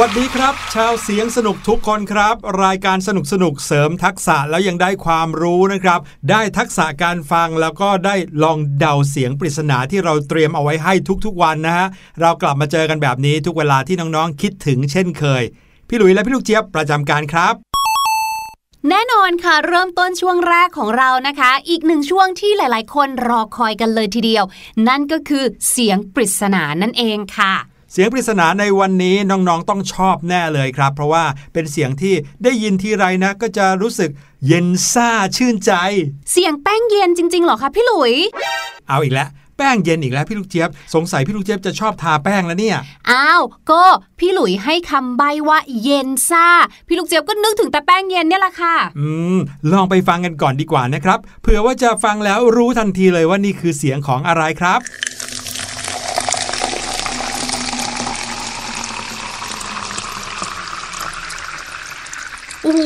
วัสดีครับ ชาวเสียงสนุกทุกคนครับ รายการสนุกสนุกเสริมทักษะแล้วยังได้ความรู้นะครับ ได้ทักษะการฟังแล้วก็ได้ลองเดาเสียงปริศนาที่เราเตรียมเอาไว้ให้ทุกๆวันนะฮะเรากลับมาเจอกันแบบนี้ทุกเวลาที่น้องๆคิดถึงเช่นเคย พี่หลุยและพี่ลูกเจี๊ยบประจำการครับแน่นอนค่ะเริ่มต้นช่วงแรกของเรานะคะ อีกหนึ่งช่วงที่หลาย ๆ คนรอคอยกันเลยทีเดียว นั่นก็คือเสียงปริศนานั่นเองค่ะ เสียงปริศนาในวันนี้น้องๆต้องชอบแน่เลยครับ เพราะว่าเป็นเสียงที่ได้ยินทีไรนะ ก็จะรู้สึกเย็นซ่าชื่นใจ เสียงแป้งเย็นจริงๆเหรอคะพี่หลุย เอาอีกแล้วแป้งเย็นอีกแล้วพี่ลูกเจี๊ยบ สงสัยพี่ลูกเจี๊ยบจะชอบทาแป้งแล้วเนี่ย อ้าวก็พี่หลุยให้คำใบ้ว่าเย็นซ่า พี่ลูกเจี๊ยบก็นึกถึงแต่แป้งเย็นเนี่ยแหละค่ะ อืม ลองไปฟังกันก่อนดีกว่านะครับ เผื่อว่าจะฟังแล้วรู้ทันทีเลยว่านี่คือเสียงของอะไรครับ โอ้โห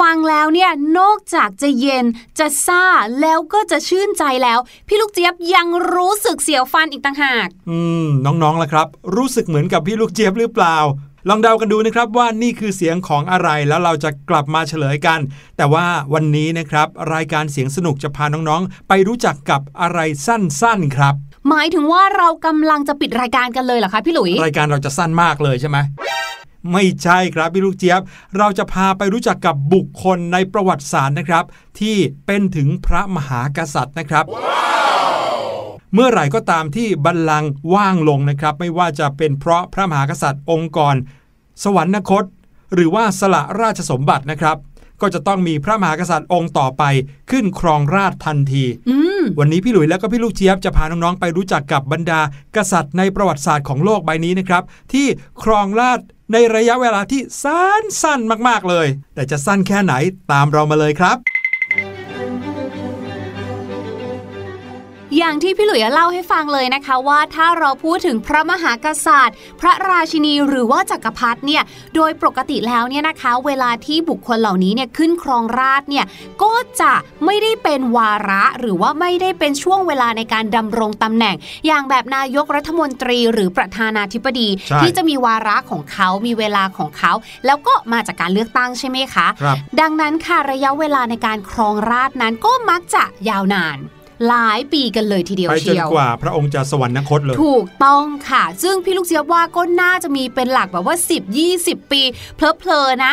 ฟังแล้วเนี่ยนอกจากจะเย็นจะซ่าแล้วก็จะชื่นใจแล้ว พี่ลูกเจี๊ยบยังรู้สึกเสียวฟันอีกต่างหาก อืมน้องๆล่ะครับ รู้สึกเหมือนกับพี่ลูกเจี๊ยบหรือเปล่า ลองเดากันดูนะครับว่านี่คือเสียงของอะไรแล้วเราจะกลับมาเฉลยกัน แต่ว่าวันนี้นะครับ รายการเสียงสนุกจะพาน้องๆ ไปรู้จักกับอะไรสั้นๆครับ หมายถึงว่าเรากำลังจะปิดรายการกันเลยเหรอคะพี่หลุย รายการเราจะสั้นมากเลยใช่ไหม ไม่ใช่ครับพี่ลูกเจี๊ยบ เราจะพาไปรู้จักกับบุคคลในประวัติศาสตร์นะครับ ที่เป็นถึงพระมหากษัตริย์นะครับเมื่อไหร่ก็ตามที่บัลลังก์ว่างลงนะครับ ไม่ว่าจะเป็นเพราะพระมหากษัตริย์องค์กร สวรรคต หรือว่าสละราชสมบัตินะครับ ก็จะต้องมีพระมหากษัตริย์องค์ต่อไปขึ้นครองราชย์ทันทีอืม วันนี้พี่หลุยแล้วก็พี่ลูกเจี๊ยบจะพาน้องๆไปรู้จักกับบรรดา กษัตริย์ในประวัติศาสตร์ของโลกใบนี้นะครับ ที่ครองราชในระยะเวลาที่สั้นๆมาก ๆเลย แต่จะสั้นแค่ไหนตามเรามาเลยครับ อย่างที่พี่หลุยเล่าให้ฟังเลยนะคะว่าถ้าเราพูดถึงพระมหากษัตริย์ พระราชินีหรือว่าจักรพรรดิเนี่ยโดยปกติแล้วเนี่ยนะคะ เวลาที่บุคคลเหล่านี้เนี่ยขึ้นครองราชย์เนี่ยก็จะไม่ได้เป็นวาระหรือว่าไม่ได้เป็นช่วงเวลาในการดำรงตำแหน่ง อย่างแบบนายกรัฐมนตรีหรือประธานาธิบดีใช่ที่จะมีวาระของเขามีเวลาของเขา แล้วก็มาจากการเลือกตั้งใช่ไหมคะครับดังนั้นค่ะระยะเวลาในการครองราชย์นั้นก็มักจะยาวนาน หลายปีกันเลยทีเดียวไปจนเชียวกว่าพระองค์จะสวรรคตเลย ถูกต้องค่ะ ซึ่งพี่ลูกเจี๊ยบว่าก็น่าจะมีเป็นหลักแบบว่า 10 20 ปี เพลอๆนะ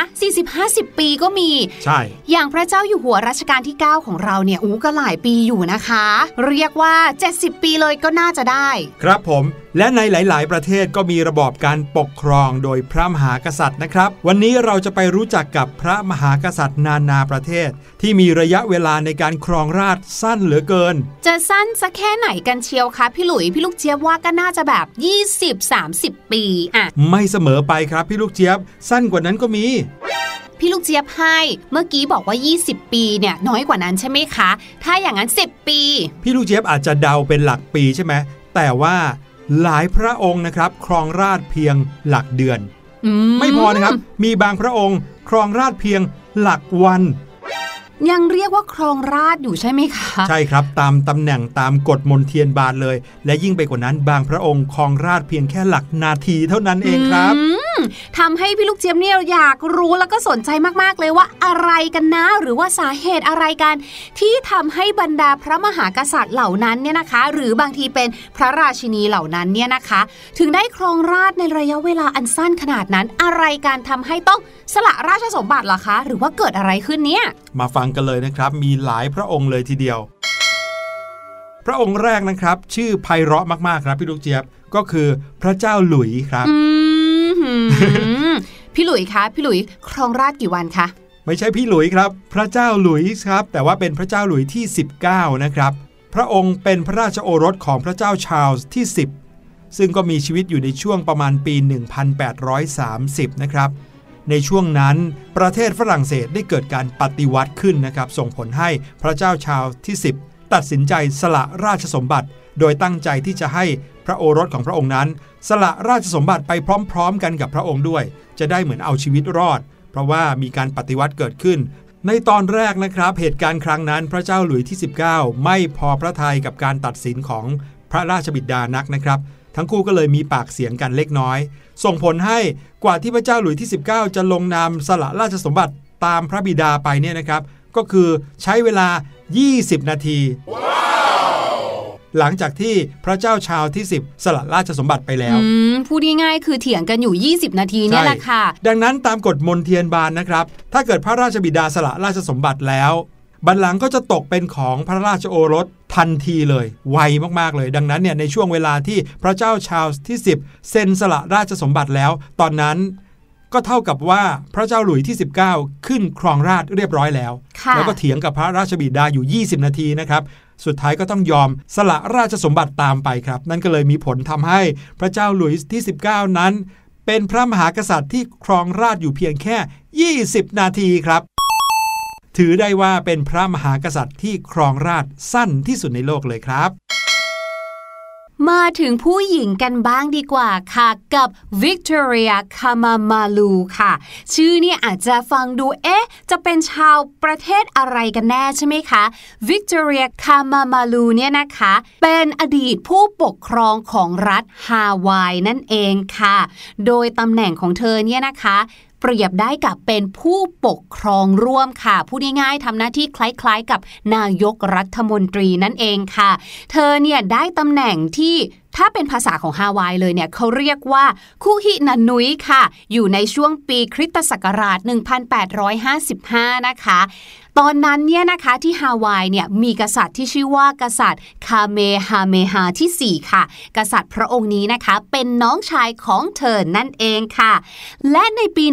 40-50 ปีก็มี ใช่ อย่างพระเจ้าอยู่หัวรัชกาลที่ 9 ของเราเนี่ยอู้ก็หลายปีอยู่นะคะ เรียกว่า 70 ปีเลยก็น่าจะได้ ครับผมและในหลาย ๆ ประเทศก็มีระบอบการปกครองโดยพระมหากษัตริย์นะครับ วันนี้เราจะไปรู้จักกับพระมหากษัตริย์นานาประเทศ ที่มีระยะเวลาในการครองราชย์สั้นเหลือเกิน จะสั้นสักแค่ไหนกันเชียวคะพี่หลุยพี่ลูกเจี๊ยบว่าก็น่าจะแบบ 20-30 ปีอะไม่เสมอไปครับพี่ลูกเจี๊ยบ สั้นกว่านั้นก็มีพี่ลูกเจี๊ยบให้เมื่อกี้บอกว่า 20 ปีเนี่ยน้อยกว่านั้นใช่ไหมคะ ถ้าอย่างนั้น 10 ปี พี่ลูกเจี๊ยบอาจจะเดาเป็นหลักปีใช่ไหมแต่ว่า หลายพระองค์นะครับ ครองราชย์เพียงหลักเดือนอืไม่พอนะครับ มีบางพระองค์ครองราชย์เพียงหลักวัน ยังเรียกว่าครองราชย์อยู่ใช่ไหมคะ ใช่ครับตามตำแหน่งตามกฎมนเทียนบานเลย และยิ่งไปกว่านั้นบางพระองค์ครองราชย์เพียงแค่หลักนาทีเท่านั้นเองครับ อืม ทำให้พี่ลูกเจี๊ยบเนี่ยอยากรู้แล้วก็สนใจมากๆเลยว่าอะไรกันนะ หรือว่าสาเหตุอะไรกัน ที่ทำให้บรรดาพระมหากษัตริย์เหล่านั้นเนี่ยนะคะ หรือบางทีเป็นพระราชินีเหล่านั้นเนี่ยนะคะ ถึงได้ครองราชย์ในระยะเวลาอันสั้นขนาดนั้น อะไรการทำให้ต้องสละราชสมบัติล่ะคะ หรือว่าเกิดอะไรขึ้นเนี่ย มาฟังกันเลยนะครับ มีหลายพระองค์เลยทีเดียว พระองค์แรกนะครับ ชื่อไพเราะมากๆครับพี่ลูกเจี๊ยบก็คือพระเจ้าหลุยครับอืมหืม พี่หลุยคะ พี่หลุยครองราชกี่วันคะ ไม่ใช่พี่หลุยครับ พระเจ้าหลุยส์ครับ แต่ว่าเป็นพระเจ้าหลุยที่ 19 นะครับ พระองค์เป็นพระราชโอรสของพระเจ้าชาร์ลส์ที่ 10 ซึ่งก็มีชีวิตอยู่ในช่วงประมาณปี 1830 นะครับในช่วงนั้นประเทศฝรั่งเศสได้เกิดการปฏิวัติขึ้นนะครับ ส่งผลให้พระเจ้าชาลส์ที่ 10 ตัดสินใจสละราชสมบัติ โดยตั้งใจที่จะให้พระโอรสของพระองค์นั้น สละราชสมบัติไปพร้อมๆ กันกับพระองค์ด้วย จะได้เหมือนเอาชีวิตรอด เพราะว่ามีการปฏิวัติเกิดขึ้น ในตอนแรกนะครับ เหตุการณ์ครั้งนั้นพระเจ้าหลุยที่ 19 ไม่พอพระทัยกับการตัดสินของพระราชบิดานักนะครับทั้งคู่ก็เลยมีปากเสียงกันเล็กน้อย ส่งผลให้กว่าที่พระเจ้าหลุยที่ 19 จะลงนามสละราชสมบัติตามพระบิดาไปเนี่ยนะครับ ก็คือใช้เวลา 20 นาที หลังจากที่พระเจ้าชาวที่ 10 สละราชสมบัติไปแล้วอืมพูดง่ายๆคือเถียงกันอยู่ 20 นาทีเนี่ยแหละค่ะ ดังนั้นตามกฎมนเทียนบานนะครับ ถ้าเกิดพระราชบิดาสละราชสมบัติแล้วบัลลังก์ก็จะตกเป็นของพระราชโอรสทันทีเลย ไวมากๆเลย ดังนั้นเนี่ยในช่วงเวลาที่พระเจ้าชาลส์ที่ 10 เซ็นสละราชสมบัติแล้ว ตอนนั้น ก็เท่ากับว่าพระเจ้าหลุยที่ 19 ขึ้นครองราชย์เรียบร้อยแล้วค่ะแล้วก็เถียงกับพระราชบิดาอยู่ 20 นาทีนะครับ สุดท้ายก็ต้องยอมสละราชสมบัติตามไปครับ นั่นก็เลยมีผลทำให้พระเจ้าหลุยส์ที่ 19 นั้น เป็นพระมหากษัตริย์ที่ครองราชย์อยู่เพียงแค่ 20 นาทีครับ ถือได้ว่าเป็นพระมหากษัตริย์ที่ครองราชย์สั้นที่สุดในโลกเลยครับ มาถึงผู้หญิงกันบ้างดีกว่าค่ะกับ Victoria Kamamalu ค่ะ ชื่อเนี่ยอาจจะฟังดูเอ๊ะ จะเป็นชาวประเทศอะไรกันแน่ใช่ไหมคะ Victoria Kamamalu เนี่ยนะคะ เป็นอดีตผู้ปกครองของรัฐฮาวายนั่นเองค่ะ โดยตำแหน่งของเธอเนี่ยนะคะ เปรียบได้กับเป็นผู้ปกครองร่วมค่ะ พูดง่ายๆทำหน้าที่คล้ายๆ กับนายกรัฐมนตรีนั่นเองค่ะ เธอเนี่ยได้ตำแหน่งที่ถ้าเป็นภาษาของฮาวายเลยเนี่ยเขาเรียกว่าคุฮินานุยค่ะ อยู่ในช่วงปีคริสตศักราช 1855 นะคะ ตอนนั้นเนี่ยนะคะที่ฮาวายเนี่ยมีกษัตริย์ที่ชื่อว่ากษัตริย์คาเมฮาเมฮาที่ 4 ค่ะ กษัตริย์พระองค์นี้นะคะ เป็นน้องชายของเธอนั่นเองค่ะ และในปี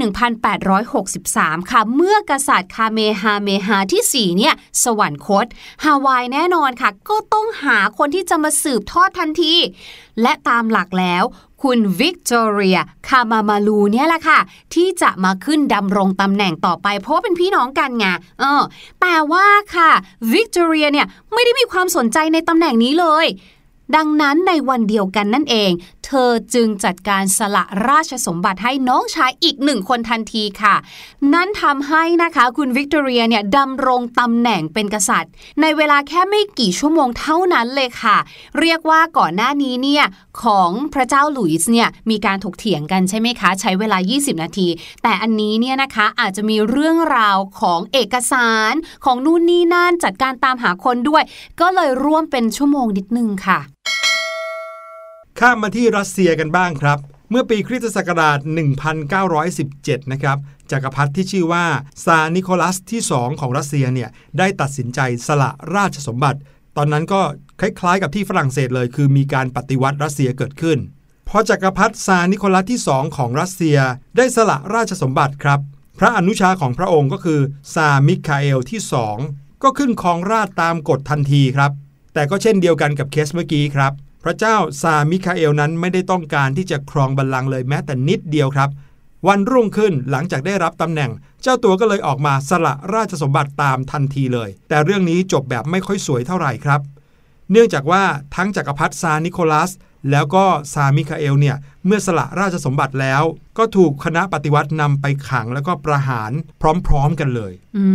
1863 ค่ะ เมื่อกษัตริย์คาเมฮาเมฮาที่ 4 เนี่ยสวรรคตฮาวายแน่นอนค่ะ ก็ต้องหาคนที่จะมาสืบทอดทันที และตามหลักแล้วคุณวิกตอเรีย คามามาลูเนี่ยแหละค่ะ ที่จะมาขึ้นดำรงตำแหน่งต่อไป เพราะเป็นพี่น้องกันไงเออแต่ว่าค่ะวิกตอเรียเนี่ยไม่ได้มีความสนใจในตำแหน่งนี้เลย ดังนั้นในวันเดียวกันนั่นเอง เธอจึงจัดการสละราชสมบัติให้น้องชายอีกหนึ่งคนทันทีค่ะ นั่นทำให้นะคะคุณวิกตอเรียเนี่ยดำรงตำแหน่งเป็นกษัตริย์ ในเวลาแค่ไม่กี่ชั่วโมงเท่านั้นเลยค่ะ เรียกว่าก่อนหน้านี้เนี่ยของพระเจ้าหลุยส์เนี่ยมีการถกเถียงกันใช่ไหมคะ ใช้เวลา 20 นาที แต่อันนี้เนี่ยนะคะอาจจะมีเรื่องราวของเอกสารของนู่นนี่นั่นจัดการตามหาคนด้วย ก็เลยร่วมเป็นชั่วโมงนิดนึงค่ะ ข้ามมาที่รัสเซียกันบ้างครับ เมื่อปีคริสตศักราช 1917 นะครับจักรพรรดิที่ชื่อว่าซานิโคลัสที่ 2 ของรัสเซียเนี่ยได้ตัดสินใจสละราชสมบัติ ตอนนั้นก็คล้ายๆกับที่ฝรั่งเศสเลย คือมีการปฏิวัติรัสเซียเกิดขึ้นพอจักรพรรดิซานิโคลัสที่ 2 ของรัสเซีย ได้สละราชสมบัติครับ พระอนุชาของพระองค์ก็คือซามิคาเอลที่ 2 ก็ขึ้นครองราชย์ตามกฎทันทีครับ แต่ก็เช่นเดียวกันกับเคสเมื่อกี้ครับ พระเจ้าซาร์มิคาเอลนั้นไม่ได้ต้องการที่จะครองบัลลังก์เลยแม้แต่นิดเดียวครับ วันรุ่งขึ้นหลังจากได้รับตำแหน่ง เจ้าตัวก็เลยออกมาสละราชสมบัติตามทันทีเลย แต่เรื่องนี้จบแบบไม่ค่อยสวยเท่าไหร่ครับ เนื่องจากว่าทั้งจักรพรรดิซาร์นิโคลัส แล้วก็ซาร์มิคาเอลเนี่ยเมื่อสละราชสมบัติแล้ว ก็ถูกคณะปฏิวัตินำไปขังแล้วก็ประหารพร้อมๆกันเลย อื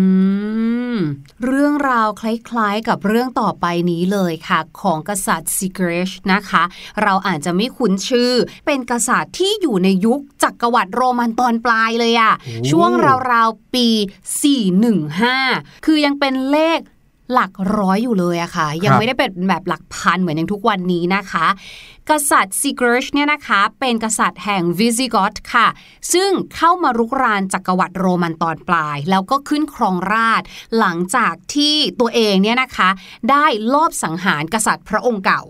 ม เรื่องราวคล้ายๆกับเรื่องต่อไปนี้เลยค่ะ ของกษัตริย์ซิเกรชนะคะ เราอาจจะไม่คุ้นชื่อ เป็นกษัตริย์ที่อยู่ในยุคจักรวรรดิโรมันตอนปลายเลยอะโอ้ช่วงราวๆปี 415 คือยังเป็นเลข หลักร้อยอยู่เลยอะค่ะ ยังไม่ได้เป็นแบบหลักพันเหมือนอย่างทุกวันนี้นะคะ กษัตริย์ซิเกรชเนี่ยนะคะ เป็นกษัตริย์แห่งวิซิกอตค่ะ ซึ่งเข้ามารุกรานจักรวรรดิโรมันตอนปลาย แล้วก็ขึ้นครองราชย์หลังจากที่ตัวเองเนี่ยนะคะ ได้ลอบสังหารกษัตริย์พระองค์เก่า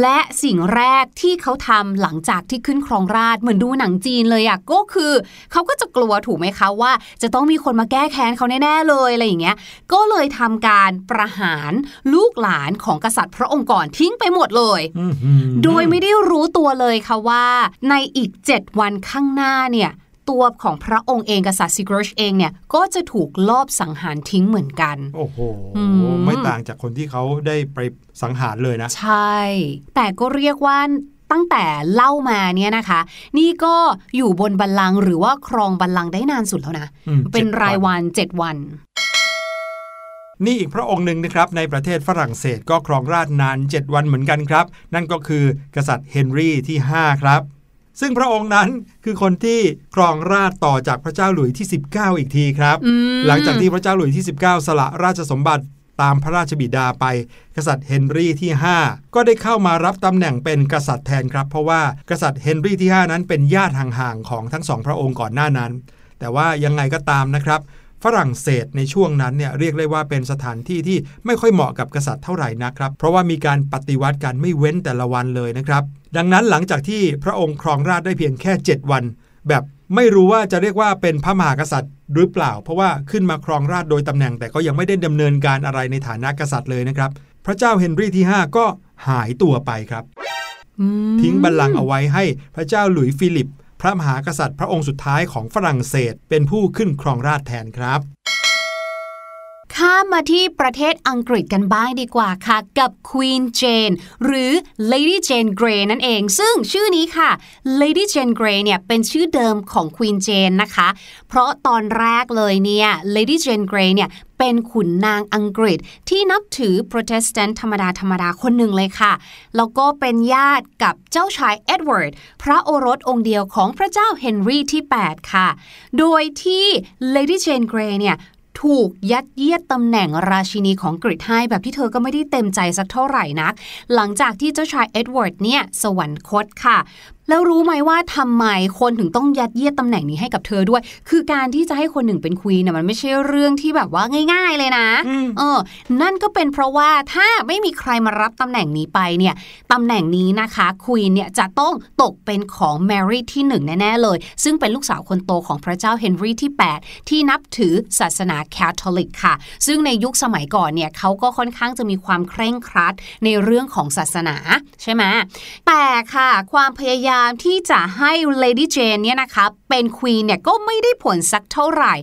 และสิ่งแรกที่เขาทำหลังจากที่ขึ้นครองราชย์เหมือนดูหนังจีนเลยอะก็คือ เขาก็จะกลัวถูกไหมคะว่า จะต้องมีคนมาแก้แค้นเขาแน่ๆเลยอะไรอย่างเงี้ย ก็เลยทำการประหารลูกหลานของกษัตริย์พระองค์ก่อนทิ้งไปหมดเลยอื้อหือโดยไม่ได้รู้ตัวเลยค่ะว่า ในอีก 7 วันข้างหน้าเนี่ย ตัวของพระองค์เองกษัตริย์ซิกรชเองเนี่ยก็จะถูกลอบสังหารทิ้งเหมือนกัน โอ้โหอืมไม่ต่างจากคนที่เขาได้ไปสังหารเลยนะ ใช่ แต่ก็เรียกว่าตั้งแต่เล่ามาเนี่ยนะคะ นี่ก็อยู่บนบัลลังก์หรือว่าครองบัลลังก์ได้นานสุดแล้วนะอืมเป็นจ็ดรายวัน7วัน นี่อีกพระองค์หนึ่งนะครับ ในประเทศฝรั่งเศสก็ครองราชนาน 7 วันเหมือนกันครับ นั่นก็คือกษัตริย์เฮนรี่ที่ 5 ครับ ซึ่งพระองค์นั้นคือคนที่ครองราชต่อจากพระเจ้าหลุยที่ 19 อีกทีครับอืมหลังจากที่พระเจ้าหลุยที่ 19 สละราชสมบัติตามพระราชบิดาไป กษัตริย์เฮนรี่ที่ 5 ก็ได้เข้ามารับตำแหน่งเป็นกษัตริย์แทนครับ เพราะว่ากษัตริย์เฮนรี่ที่ 5 นั้นเป็นญาติห่างๆของทั้งสองพระองค์ก่อนหน้านั้น แต่ว่ายังไงก็ตามนะครับ ฝรั่งเศสในช่วงนั้นเนี่ยเรียกได้ว่าเป็นสถานที่ที่ไม่ค่อยเหมาะกับกษัตริย์เท่าไหร่นะครับ เพราะว่ามีการปฏิวัติกันไม่เว้นแต่ละวันเลยนะครับ ดังนั้นหลังจากที่พระองค์ครองราชย์ได้เพียงแค่ 7 วัน แบบไม่รู้ว่าจะเรียกว่าเป็นพระมหากษัตริย์หรือเปล่า เพราะว่าขึ้นมาครองราชย์โดยตำแหน่งแต่ก็ยังไม่ได้ดำเนินการอะไรในฐานะกษัตริย์เลยนะครับ พระเจ้าเฮนรี่ที่ 5 ก็หายตัวไปครับอืมทิ้งบัลลังก์เอาไว้ให้พระเจ้าหลุยส์ฟิลิป พระมหากษัตริย์พระองค์สุดท้ายของฝรั่งเศส เป็นผู้ขึ้นครองราชย์แทนครับข้ามมาที่ประเทศอังกฤษกันบ้างดีกว่าค่ะ กับ Queen Jane หรือ Lady Jane Grey นั่นเอง ซึ่งชื่อนี้ค่ะ Lady Jane Grey เนี่ยเป็นชื่อเดิมของ Queen Jane นะคะ เพราะตอนแรกเลยเนี่ย Lady Jane Grey เนี่ย เป็นขุนนางอังกฤษที่นับถือโปรเตสแตนต์ธรรมดาธรรมดาคนหนึ่งเลยค่ะ แล้วก็เป็นญาติกับเจ้าชายเอ็ดเวิร์ดพระโอรสองค์เดียวของพระเจ้าเฮนรี่ที่ 8 ค่ะ โดยที่ Lady Jane Grey เนี่ยถูกยัดเยียดตำแหน่งราชินีของอังกฤษให้แบบที่เธอก็ไม่ได้เต็มใจสักเท่าไหร่นัก หลังจากที่เจ้าชายเอ็ดเวิร์ดเนี่ยสวรรคตค่ะ แล้วรู้ไหมว่าทำไมคนถึงต้องยัดเยียดตำแหน่งนี้ให้กับเธอด้วย คือการที่จะให้คนหนึ่งเป็น queen น่ะมันไม่ใช่เรื่องที่แบบว่าง่าย ๆ เลยนะอืมเออ นั่นก็เป็นเพราะว่าถ้าไม่มีใครมารับตำแหน่งนี้ไปเนี่ยตำแหน่งนี้นะคะ queen เนี่ยจะต้องตกเป็นของแมรี่ที่หนึ่งแน่ๆเลย ซึ่งเป็นลูกสาวคนโตของพระเจ้าเฮนรี่ที่ 8 ที่นับถือศาสนาแคทอลิกค่ะ ซึ่งในยุคสมัยก่อนเนี่ยเขาก็ค่อนข้างจะมีความเคร่งครัดในเรื่องของศาสนาใช่ไหมแต่ค่ะ ความพยายามที่จะให้ Lady Jane เนี่ยนะคะเป็น queen เนี่ยก็ไม่ได้ผลสักเท่าไหร่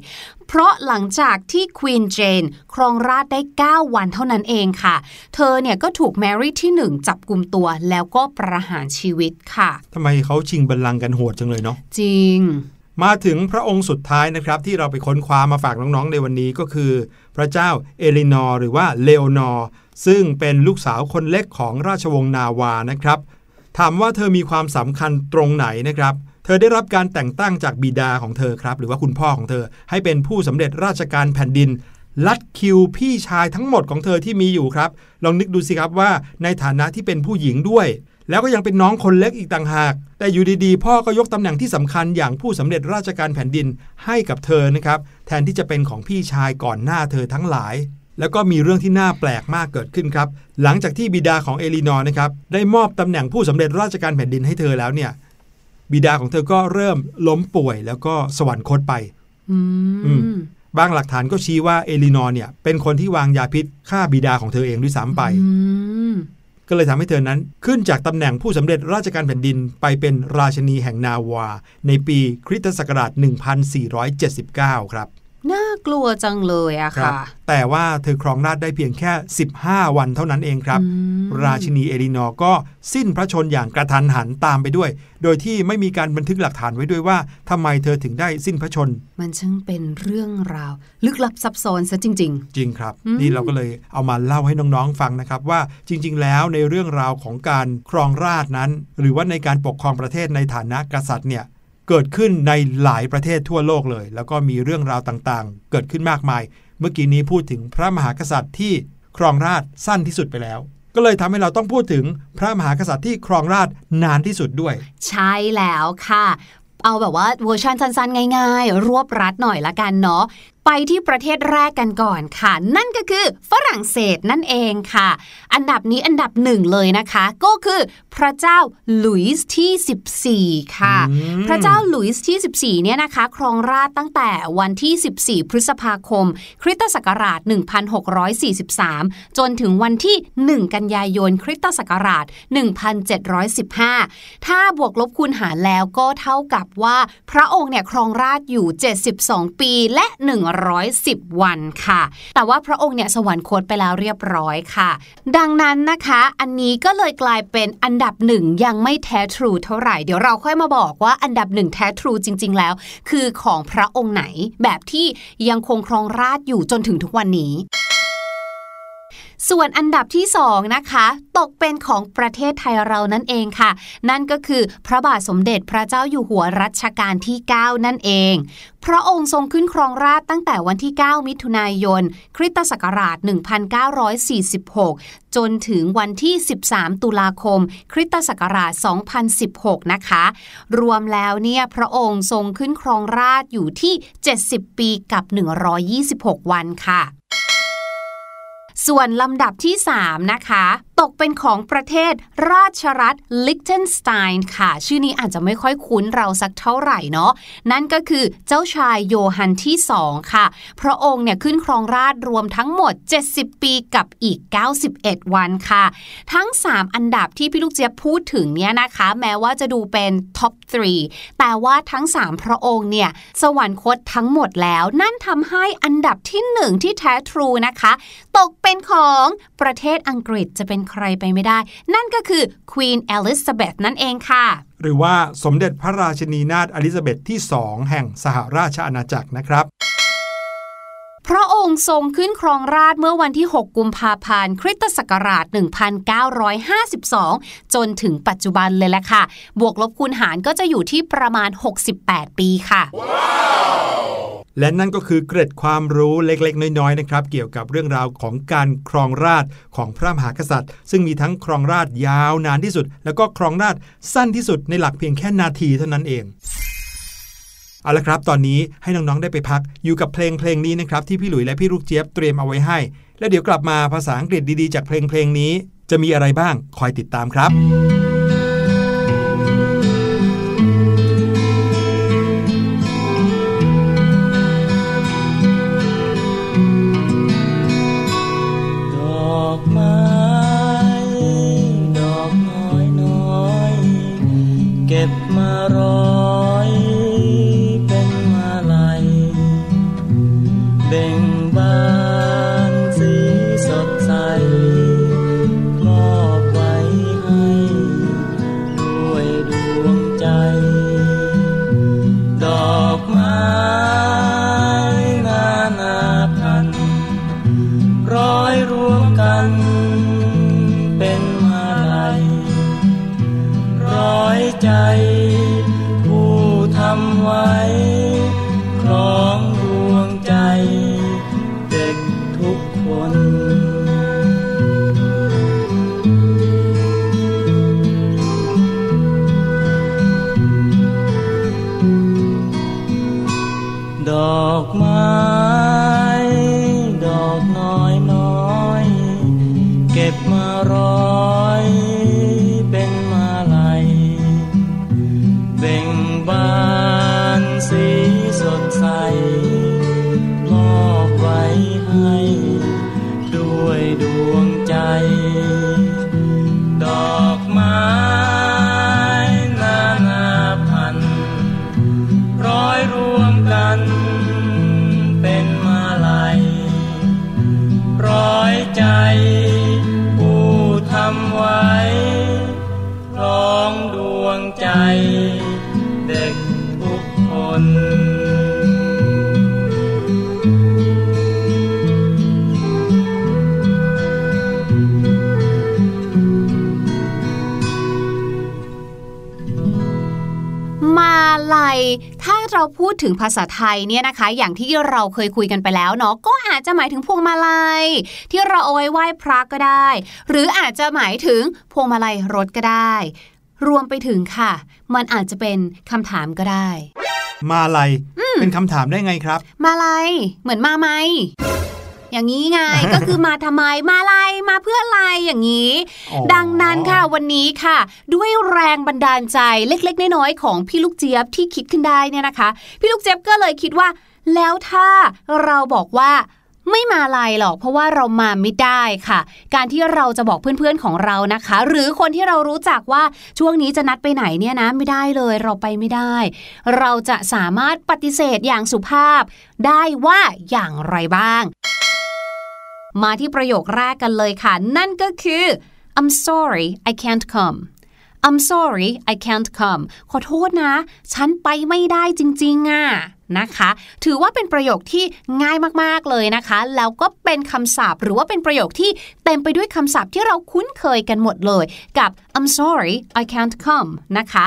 เพราะหลังจากที่ควีนเจนครองราชย์ได้ 9 วันเท่านั้นเองค่ะ เธอเนี่ยก็ถูกแมรี่ที่ 1 จับกลุ่มตัวแล้วก็ประหารชีวิตค่ะทำไมเขาชิงบัลลังก์กันโหดจังเลยเนาะจริง มาถึงพระองค์สุดท้ายนะครับ ที่เราไปค้นคว้ามาฝากน้องๆในวันนี้ก็คือ พระเจ้าเอลินอร์หรือว่าเลโอนอร์ซึ่งเป็นลูกสาวคนเล็กของราชวงศ์นาวานะครับ ถามว่าเธอมีความสำคัญตรงไหนนะครับ เธอได้รับการแต่งตั้งจากบิดาของเธอครับ หรือว่าคุณพ่อของเธอ ให้เป็นผู้สำเร็จราชการแผ่นดิน ลัดคิวพี่ชายทั้งหมดของเธอที่มีอยู่ครับ ลองนึกดูสิครับว่าในฐานะที่เป็นผู้หญิงด้วย แล้วก็ยังเป็นน้องคนเล็กอีกต่างหาก แต่อยู่ดีๆ พ่อก็ยกตำแหน่งที่สำคัญอย่างผู้สำเร็จราชการแผ่นดินให้กับเธอนะครับ แทนที่จะเป็นของพี่ชายก่อนหน้าเธอทั้งหลาย แล้วก็มีเรื่องที่น่าแปลกมากเกิดขึ้นครับ หลังจากที่บิดาของเอลีนอร์นะครับได้มอบตำแหน่งผู้สำเร็จราชการแผ่นดินให้เธอแล้วเนี่ย บิดาของเธอก็เริ่มล้มป่วยแล้วก็สวรรคตไปอือืมมบางหลักฐานก็ชี้ว่าเอลีนอร์เนี่ย เป็นคนที่วางยาพิษฆ่าบิดาของเธอเองด้วยซ้ำไปอืมก็เลยทำให้เธอนั้นขึ้นจากตำแหน่งผู้สำเร็จราชการแผ่นดินไปเป็นราชนีแห่งนาวา ในปีคริสตศักราช 1479 ครับ น่ากลัวจังเลยอะครัค่ะ แต่ว่าเธอครองราชย์ได้เพียงแค่ 15 วันเท่านั้นเองครับอืมราชินีเอลินอร์ก็สิ้นพระชนอย่างกระทันหันตามไปด้วย โดยที่ไม่มีการบันทึกหลักฐานไว้ด้วยว่าทำไมเธอถึงได้สิ้นพระชน มันช่างเป็นเรื่องราว ลึกลับซับซ้อนซะจริงจริงครับอืมนี่เราก็เลยเอามาเล่าให้น้องๆฟังนะครับว่าจริง ๆ แล้วในเรื่องราวของการครองราชย์นั้น หรือว่าในการปกครองประเทศในฐานะกษัตริย์เนี่ย เกิดขึ้นในหลายประเทศทั่วโลกเลย แล้วก็มีเรื่องราวต่างๆ เกิดขึ้นมากมาย เมื่อกี้นี้พูดถึงพระมหากษัตริย์ที่ครองราชย์สั้นที่สุดไปแล้ว ก็เลยทำให้เราต้องพูดถึงพระมหากษัตริย์ที่ครองราชย์นานที่สุดด้วย ใช่แล้วค่ะเอาแบบว่าเวอร์ชันสั้นๆ ง่ายๆ รวบรัดหน่อยละกันเนาะ ไปที่ประเทศแรกกันก่อนค่ะ นั่นก็คือฝรั่งเศสนั่นเองค่ะ อันดับนี้อันดับหนึ่งเลยนะคะ ก็คือพระเจ้าหลุยส์ที่ 14 ค่ะอืมพระเจ้าหลุยส์ที่ 14 เนี่ยนะคะ ครองราชย์ตั้งแต่วันที่ 14 พฤษภาคม คริสตศักราช 1643 จนถึงวันที่ 1 กันยายน คริสตศักราช 1715 ถ้าบวกลบคูณหารแล้วก็เท่ากับว่าพระองค์เนี่ยครองราชย์อยู่ 72 ปีและ110 วันค่ะ แต่ว่าพระองค์เนี่ยสวรรคตไปแล้วเรียบร้อยค่ะ ดังนั้นนะคะอันนี้ก็เลยกลายเป็นอันดับหนึ่งยังไม่แท้ทรูเท่าไหร่ เดี๋ยวเราค่อยมาบอกว่าอันดับหนึ่งแท้ทรูจริง ๆ แล้ว คือของพระองค์ไหนแบบที่ยังคงครองราชอยู่จนถึงทุกวันนี้ ส่วนอันดับที่2นะคะตกเป็นของประเทศไทยเรานั่นเองค่ะ นั่นก็คือพระบาทสมเด็จพระเจ้าอยู่หัวรัชกาลที่ 9 นั่นเอง พระองค์ทรงขึ้นครองราชตั้งแต่วันที่ 9 มิถุนายน คริสตศักราช 1946 จนถึงวันที่ 13 ตุลาคม คริสตศักราช 2016 นะคะ รวมแล้วเนี่ยพระองค์ทรงขึ้นครองราชอยู่ที่ 70 ปีกับ 126 วันค่ะ ส่วนลำดับที่ 3 นะคะตกเป็นของประเทศราชรัฐลิกเทนสไตน์ค่ะ ชื่อนี้อาจจะไม่ค่อยคุ้นเราสักเท่าไหร่เนาะนั่นก็คือเจ้าชายโยฮันที่ 2 ค่ะ พระองค์เนี่ยขึ้นครองราชรวมทั้งหมด 70 ปีกับอีก 91 วันค่ะ ทั้ง 3 อันดับที่พี่ลูกเจี๊ยบพูดถึงเนี่ยนะคะ แม้ว่าจะดูเป็นท็อป 3 แต่ว่าทั้ง 3 พระองค์เนี่ยสวรรคตทั้งหมดแล้ว นั่นทำให้อันดับที่ 1 ที่แท้ทรูนะคะ ตกเป็นของประเทศอังกฤษจะเป็นใครไปไม่ได้ นั่นก็คือ Queen Elizabeth นั่นเองค่ะ หรือว่าสมเด็จพระราชินีนาถอลิซาเบธที่สองแห่งสหราชอาณาจักรนะครับพระองค์ทรงขึ้นครองราชเมื่อวันที่ 6 กุมภาพันธ์ คริสตศักราช 1952 จนถึงปัจจุบันเลยแหละค่ะ บวกลบคูณหารก็จะอยู่ที่ประมาณ 68 ปีค่ะ wow! และนั่นก็คือเกร็ดความรู้เล็กๆ น้อยๆนะครับเกี่ยวกับเรื่องราวของการครองราชของพระมหากษัตริย์ ซึ่งมีทั้งครองราชยาวนานที่สุด แล้วก็ครองราชสั้นที่สุดในหลักเพียงแค่นาทีเท่านั้นเองเอาละครับ ตอนนี้ให้น้องๆได้ไปพักอยู่กับเพลงเพลงนี้นะครับที่พี่หลุยและพี่ลูกเจี๊ยบเตรียมเอาไว้ให้ แล้วเดี๋ยวกลับมาภาษาอังกฤษดีๆ จากเพลงเพลงนี้ จะมีอะไรบ้างคอยติดตามครับ ดถึงภาษาไทยเนี่ยนะคะ อย่างที่เราเคยคุยกันไปแล้วเนาะก็อาจจะหมายถึงพวงมาลัย ที่เราเอาไว้ไหว้พระก็ได้ หรืออาจจะหมายถึงพวงมาลัยรถก็ได้ รวมไปถึงค่ะ มันอาจจะเป็นคำถามก็ได้ มาลัยเป็นคำถามได้ไงครับ มาลัยเหมือนมาไหม อย่างนี้ไงก็คือมาทำไมมาอะไรมาเพื่ออะไรอย่างนี้ ดังนั้นค่ะวันนี้ค่ะ ด้วยแรงบันดาลใจเล็ก ๆ น้อยๆของพี่ลูกเจี๊ยบที่คิดขึ้นได้เนี่ยนะคะ พี่ลูกเจี๊ยบก็เลยคิดว่า แล้วถ้าเราบอกว่าไม่มาลายหรอกเพราะว่าเรามาไม่ได้ค่ะ การที่เราจะบอกเพื่อนๆของเรานะคะ หรือคนที่เรารู้จักว่าช่วงนี้จะนัดไปไหนเนี่ยนะไม่ได้เลยเราไปไม่ได้ เราจะสามารถปฏิเสธอย่างสุภาพได้ว่าอย่างไรบ้าง มาที่ประโยคแรกกันเลยค่ะ นั่นก็คือ I'm sorry I can't come I'm sorry I can't come ขอโทษนะ ฉันไปไม่ได้จริง ๆอะนะคะ ถือว่าเป็นประโยคที่ง่ายมากๆเลยนะคะ แล้วก็เป็นคำศัพท์ หรือว่าเป็นประโยคที่เต็มไปด้วยคำศัพท์ที่เราคุ้นเคยกันหมดเลย กับ I'm sorry I can't come นะคะ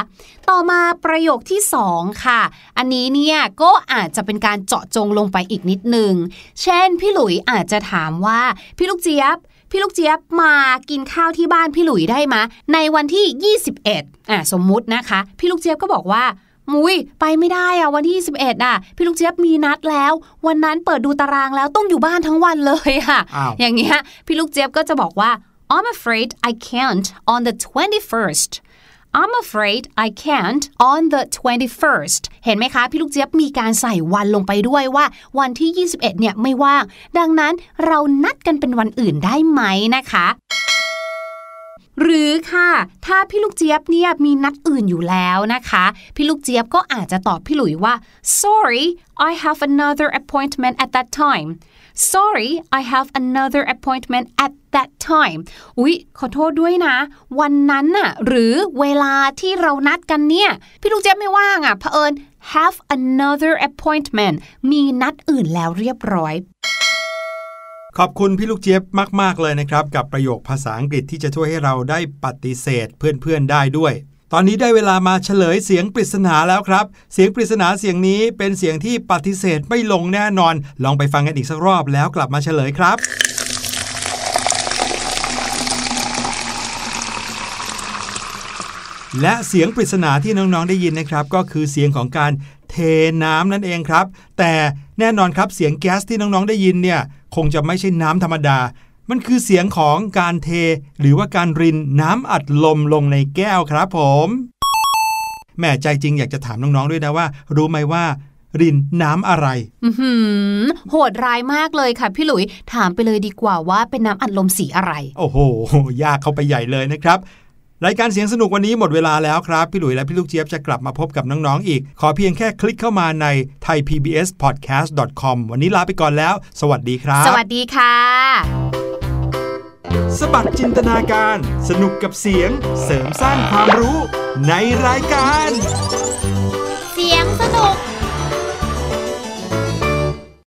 ต่อมาประโยคที่สองค่ะ อันนี้เนี่ยก็อาจจะเป็นการเจาะจงลงไปอีกนิดนึง เช่น พี่หลุยอาจจะถามว่า พี่ลูกเจี๊ยบ พี่ลูกเจี๊ยบมากินข้าวที่บ้านพี่หลุยได้มะ ในวันที่ 21อะสมมุตินะคะ พี่ลูกเจี๊ยบก็บอกว่ามุยไปไม่ได้อะวันที่ 21อะ พี่ลูกเจี๊ยบมีนัดแล้ว วันนั้นเปิดดูตารางแล้วต้องอยู่บ้านทั้งวันเลยค่ะอ้าวอย่างเงี้ยพี่ลูกเจี๊ยบก็จะบอกว่า I'm afraid I can't on the 21st I'm afraid I can't on the 21st เห็นไหมคะ พี่ลูกเจี๊ยบมีการใส่วันลงไปด้วยว่า วันที่ 21 เนี่ยไม่ว่าง ดังนั้นเรานัดกันเป็นวันอื่นได้ไหมนะคะหรือค่ะ ถ้าพี่ลูกเจี๊ยบเนี่ยมีนัดอื่นอยู่แล้วนะคะ พี่ลูกเจี๊ยบก็อาจจะตอบพี่หลุยว่า sorry I have another appointment at that time sorry I have another appointment at that time อุ๊ยขอโทษด้วยนะ วันนั้นน่ะหรือเวลาที่เรานัดกันเนี่ย พี่ลูกเจ๊ไม่ว่างอะเผอิญ have another appointment มีนัดอื่นแล้วเรียบร้อยขอบคุณพี่ลูกเจี๊ยบมาก ๆ เลยนะครับ กับประโยคภาษาอังกฤษที่จะช่วยให้เราได้ปฏิเสธเพื่อน ๆ ได้ด้วย ตอนนี้ได้เวลามาเฉลยเสียงปริศนาแล้วครับ เสียงปริศนาเสียงนี้เป็นเสียงที่ปฏิเสธไม่ลงแน่นอน ลองไปฟังกันอีกสักรอบแล้วกลับมาเฉลยครับ และเสียงปริศนาที่น้องๆได้ยินนะครับ ก็คือเสียงของการเทน้ำนั่นเองครับ แต่แน่นอนครับเสียงแก๊สที่น้องๆได้ยินเนี่ยคงจะไม่ใช่น้ำธรรมดา มันคือเสียงของการเท หรือว่าการรินน้ำอัดลมลงในแก้วครับผมแม่ใจจริงอยากจะถามน้องๆด้วยนะว่า รู้ไหมว่า รินน้ำอะไรอือหือโหดร้ายมากเลยค่ะพี่หลุย ถามไปเลยดีกว่าว่าเป็นน้ำอัดลมสีอะไร โอ้โห ยากเข้าไปใหญ่เลยนะครับรายการเสียงสนุกวันนี้หมดเวลาแล้วครับ พี่หลุยและพี่ลูกเจี๊ยบจะกลับมาพบกับน้องๆอีก ขอเพียงแค่คลิกเข้ามาใน thaipbspodcast.com วันนี้ลาไปก่อนแล้ว สวัสดีครับ สวัสดีค่ะ สบัดจินตนาการ สนุกกับเสียง เสริมสร้างความรู้ในรายการ เสียงส